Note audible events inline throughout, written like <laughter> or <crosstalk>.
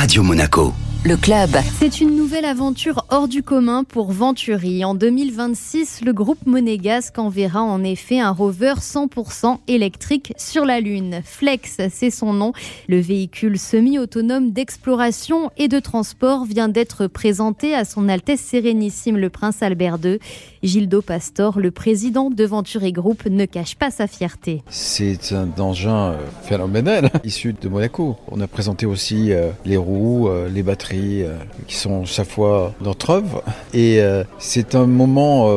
Radio Monaco. Le club. C'est une nouvelle aventure hors du commun pour Venturi. En 2026, le groupe monégasque enverra en effet un rover 100% électrique sur la Lune. Flex, c'est son nom. Le véhicule semi-autonome d'exploration et de transport vient d'être présenté à son Altesse Sérénissime le Prince Albert II. Gildo Pastor, le président de Venturi Group, ne cache pas sa fierté. C'est un engin euh, phénoménal <laughs> issu de Monaco. On a présenté aussi euh, les roues, euh, les batteries qui sont chaque fois notre œuvre. Et c'est un moment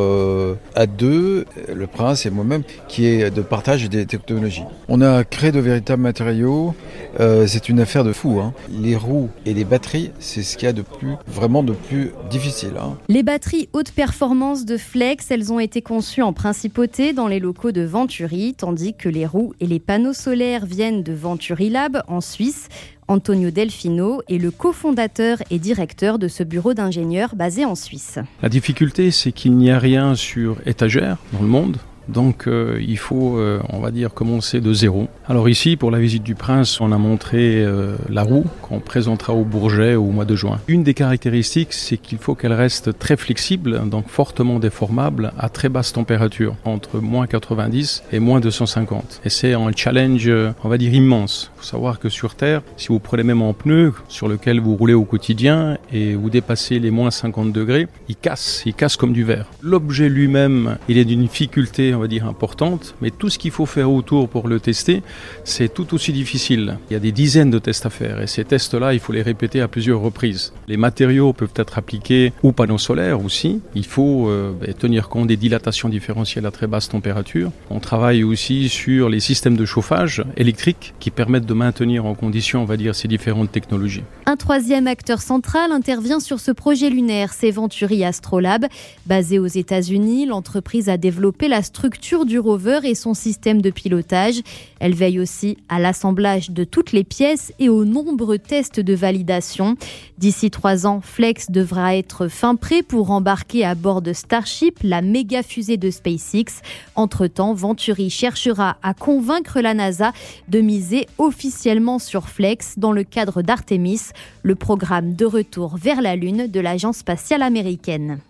à deux, le prince et moi-même, qui est de partage des technologies. On a créé de véritables matériaux. c'est une affaire de fou. Hein. Les roues et les batteries, c'est ce qu'il y a de plus, vraiment de plus difficile. Hein. Les batteries haute performance de Flex, elles ont été conçues en principauté dans les locaux de Venturi, tandis que les roues et les panneaux solaires viennent de Venturi Lab en Suisse. Antonio Delfino est le cofondateur et directeur de ce bureau d'ingénieurs basé en Suisse. La difficulté, c'est qu'il n'y a rien sur étagère dans le monde. Donc euh, il faut, euh, on va dire, commencer de zéro. Alors ici, pour la visite du prince, on a montré euh, la roue qu'on présentera au Bourget au mois de juin. Une des caractéristiques, c'est qu'il faut qu'elle reste très flexible, donc fortement déformable à très basse température, entre moins 90 et moins 250. Et c'est un challenge, on va dire, immense. Il faut savoir que sur Terre, si vous prenez même un pneu sur lequel vous roulez au quotidien et vous dépassez les moins 50 degrés, il casse, il casse comme du verre. L'objet lui-même, il est d'une difficulté on va dire, importante, mais tout ce qu'il faut faire autour pour le tester, c'est tout aussi difficile. Il y a des dizaines de tests à faire et ces tests-là, il faut les répéter à plusieurs reprises. Les matériaux peuvent être appliqués aux panneaux solaires aussi. Il faut euh, ben, tenir compte des dilatations différentielles à très basse température. On travaille aussi sur les systèmes de chauffage électrique qui permettent de maintenir en condition, on va dire, ces différentes technologies. Un troisième acteur central intervient sur ce projet lunaire, c'est Venturi Astrolab. Basé aux États-Unis, l'entreprise a développé la structure structure du rover et son système de pilotage. Elle veille aussi à l'assemblage de toutes les pièces et aux nombreux tests de validation. D'ici trois ans, Flex devra être fin prêt pour embarquer à bord de Starship, la méga fusée de SpaceX. Entre-temps, Venturi cherchera à convaincre la NASA de miser officiellement sur Flex dans le cadre d'Artemis, le programme de retour vers la Lune de l'Agence spatiale américaine.